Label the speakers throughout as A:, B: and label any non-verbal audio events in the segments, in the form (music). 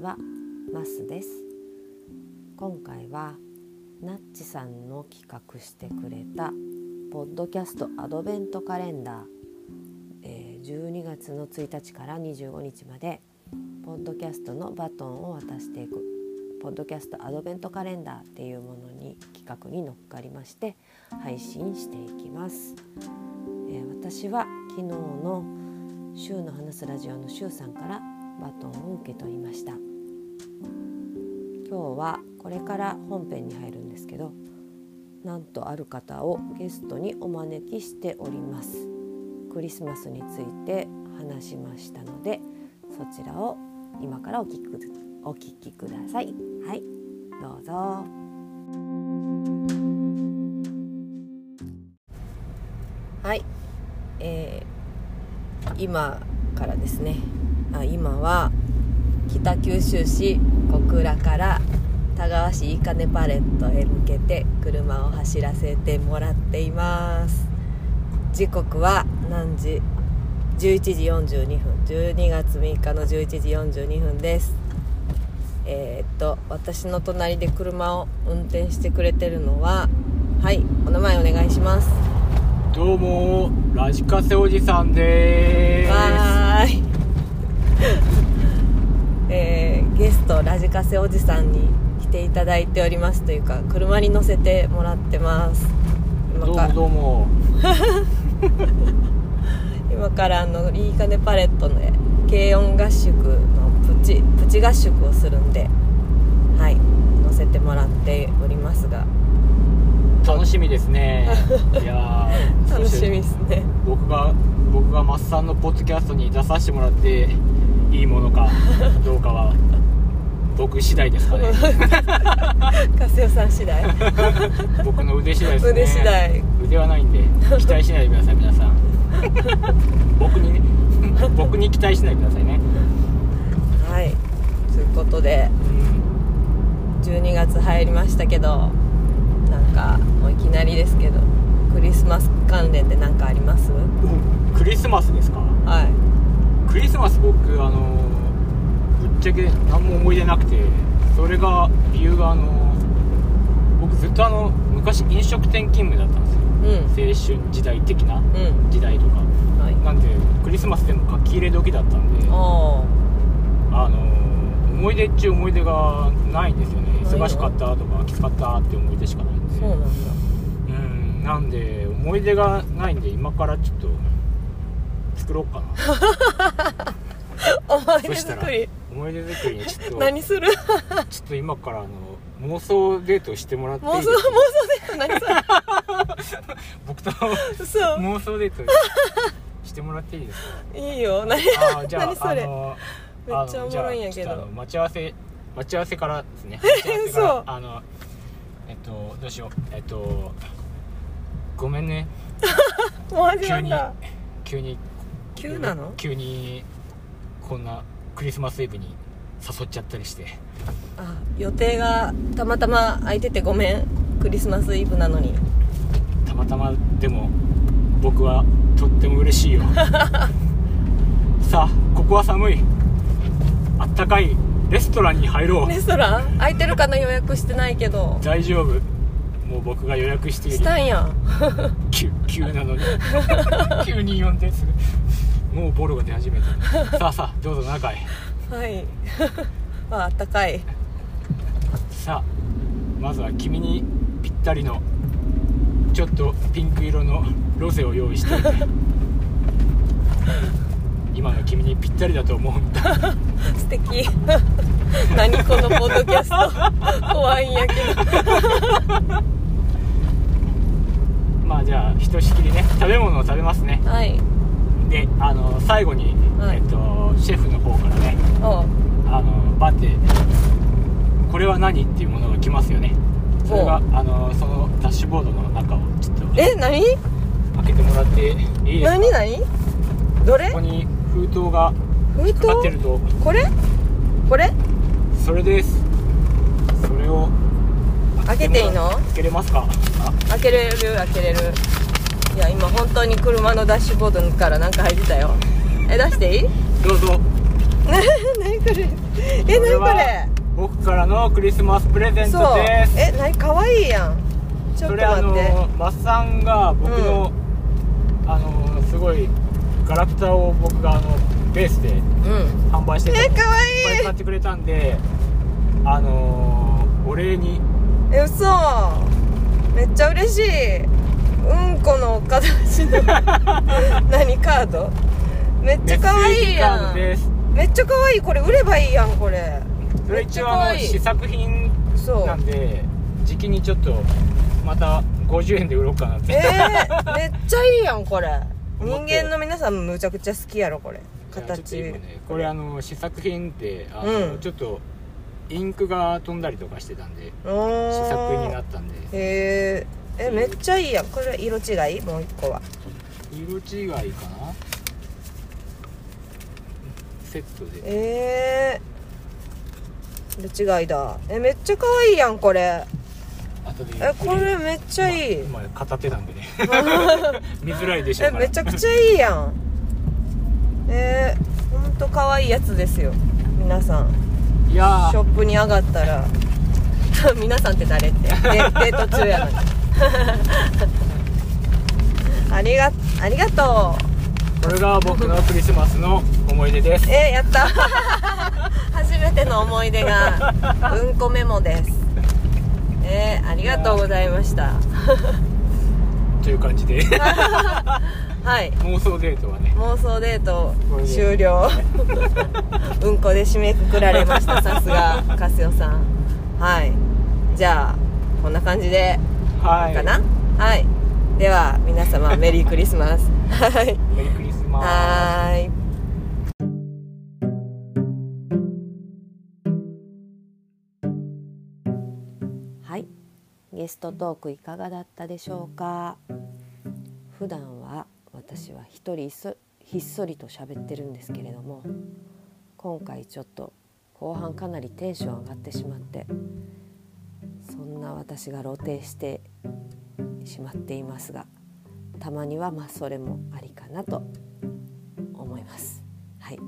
A: はマスです。今回はナッチさんの企画してくれたポッドキャストアドベントカレンダー、え、12月の1日から25日までポッドキャストのバトンを渡していく。ポッドキャストアドベントカレンダーっていうものに企画に乗っかりまして配信していきます、えー、私は昨日の週の話すラジオの週さんからバトンを受け取りました。今日はこれから本編に入るんですけどなんとある方をゲストにお招きしております。クリスマスについて話しましたのでそちらを今からお聞きお聞きください。はいどうぞ。はい、えー、今からですね。あ今は北九州市小倉から田川市いいかねパレットへ向けて車を走らせてもらっています。時刻は何時？11時42分。12月3日の11時42分です。えー、っと私の隣で車を運転してくれてるのははいお名前お願いします。
B: どうもラジカセおじさんです。
A: はーいえー、ゲストラジカセおじさんに来ていただいておりますというか車に乗せてもらってます。
B: 今からどうも。(laughs)
A: 今からあのいいかねパレットの軽音合宿のプチプチ合宿をするんではい乗せてもらっておりますが。
B: 楽しみですね。(laughs) いや
A: 楽しみですね。
B: 僕が僕がマッサンのポッドキャストに出させてもらっていいものか (laughs) どうかは僕次第ですかね。(laughs)
A: カセオさん次第。(laughs)
B: 僕の腕次第ですね。
A: 腕次第。
B: 腕はないんで期待しないでください皆さん。僕にね僕に期待しないでくださいね。
A: はい。ということで、うん、12月入りましたけどなんかもういきなりですけどクリスマス関連で何かあります？
B: クリスマスですか？
A: はい
B: クリスマス僕あのぶっちゃけ何も思い出なくてそれが理由があの僕ずっとあの昔飲食店勤務だったんですよ、うん、青春時代的な時代とか、うんはい、なんでクリスマスでも書き入れ時だったんであの思い出っちゅう思い出がないんですよね。忙しかったとかきつかったって思い出しかないんで。
A: そうなんだ。
B: うん。なんで思い出がないんで今からちょっと作ろうかな。(laughs)
A: 思い出作り。
B: 思い出作りにちょっと
A: 何する？
B: ちょっと今からあの妄想デートしてもらっていい
A: 妄想妄想デート何それ？
B: 僕と妄想デートしてもらっていいですか？
A: いいよ。何
B: あじゃあ
A: 何それ？めっちゃおもろいんやけど。
B: 待ち合わせ待ち合わせからですね。(laughs)
A: そう
B: あのえっとどうしよう。えっとごめんね。(laughs)
A: もう始まった。
B: 急に
A: 急なの？
B: 急にこんなクリスマスイブに誘っちゃったりして。
A: あ予定がたまたま空いててごめん。クリスマスイブなのに。
B: たまたまでも僕はとっても嬉しいよ。(laughs) さあここは寒い。あったかいレストランに入ろう。
A: レストラン？空いてるかな？予約してないけど。
B: 大丈夫。もう僕が予約している。
A: したんや。
B: 急急なのに。(laughs) (laughs) 急に呼んですぐもうボロが出始めた。(laughs) さあさあどうぞ中へ。
A: はい。(laughs) ああったかい。
B: さあまずは君にぴったりのちょっとピンク色のロゼを用意して。(laughs) 今の君にぴったりだと思うんだ。
A: 素敵。何このポッドキャスト。怖いんやけど。
B: まあじゃあひとしきりね食べ物を食べますね。
A: はい
B: であの最後に、はい、えっと、シェフの方からねあのバッてこれは何っていうものが来ますよね。それがあのそのダッシュボードの中をちょっと
A: え何？
B: 開けてもらっていいですか？
A: 何何？どれ？
B: ここに封筒が封筒？かってると。
A: これ？これ？
B: それです。それを
A: 開けていいの？
B: 開けれますか？
A: 開けれる開けれる。いや今本当に車のダッシュボードからなんか入ってたよ。え出していい？
B: どうぞ。(laughs)
A: 何これ？え何これ？
B: 僕からのクリスマスプレゼントです。
A: え何？可愛いやん。ちょっと待って。それあ
B: のマッサンが僕の、うん、あのすごいガラクタを僕があのベースで販売してたの、うん、
A: え可
B: 愛い。い買ってくれたんであのお礼に。
A: え嘘。めっちゃ嬉しいうんこの形の (laughs) 何カード？めっちゃ可愛いやん。めっちゃ可愛い。これ売ればいいやんこれ。
B: それ一応あの試作品なんで時期にちょっとまた50円で売ろうかなって。
A: えー、めっちゃいいやんこれ。人間の皆さんむちゃくちゃ好きやろこれ。形、ね、
B: これあの試作品ってあの、うん、ちょっとインクが飛んだりとかしてたんで試作になったんで。
A: へえめっちゃいいやん。これ色違い？もう一個は。
B: 色違いかな？セットで。
A: ええー、色違いだ。えめっちゃ可愛いやんこれ。えこれめっちゃいい、
B: まあ、片手なんでね。(laughs) 見づらいでしょ
A: えめちゃくちゃいいやん。えー、ほんと可愛いやつですよ。皆さん。いやショップに上がったら。(laughs) 皆さんって誰って。デデート中やのに (laughs) ありがありがと
B: う。これが僕のクリスマスの思い出です。
A: えー、やった。(laughs) 初めての思い出がうんこメモです。えー、ありがとうございました。(laughs)
B: という感じで。
A: はい。
B: 妄想デートはね。
A: 妄想デート終了。うんこで締めくくられましたさすがカスヨさん。はい。じゃあこんな感じで
B: はい。
A: かな？はい。では皆様 (laughs) メリークリスマス。はい。
B: メリークリスマス。
A: はい。はい。ゲストトークいかがだったでしょうか？普段は私は一人ひっそりと喋ってるんですけれども今回ちょっと後半かなりテンション上がってしまってそんな私が露呈してしまっていますがたまにはまあそれもありかなと思います。はい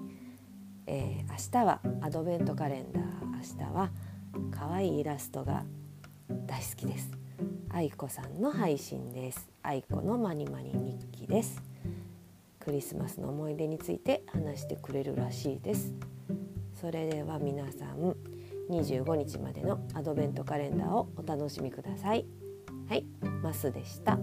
A: えー、明日はアドベントカレンダー明日は可愛いイラストが大好きです。愛子さんの配信です。愛子のまにまに日記です。クリスマスの思い出について話してくれるらしいですそれでは皆さん25日までのアドベントカレンダーをお楽しみくださいはいマスでした。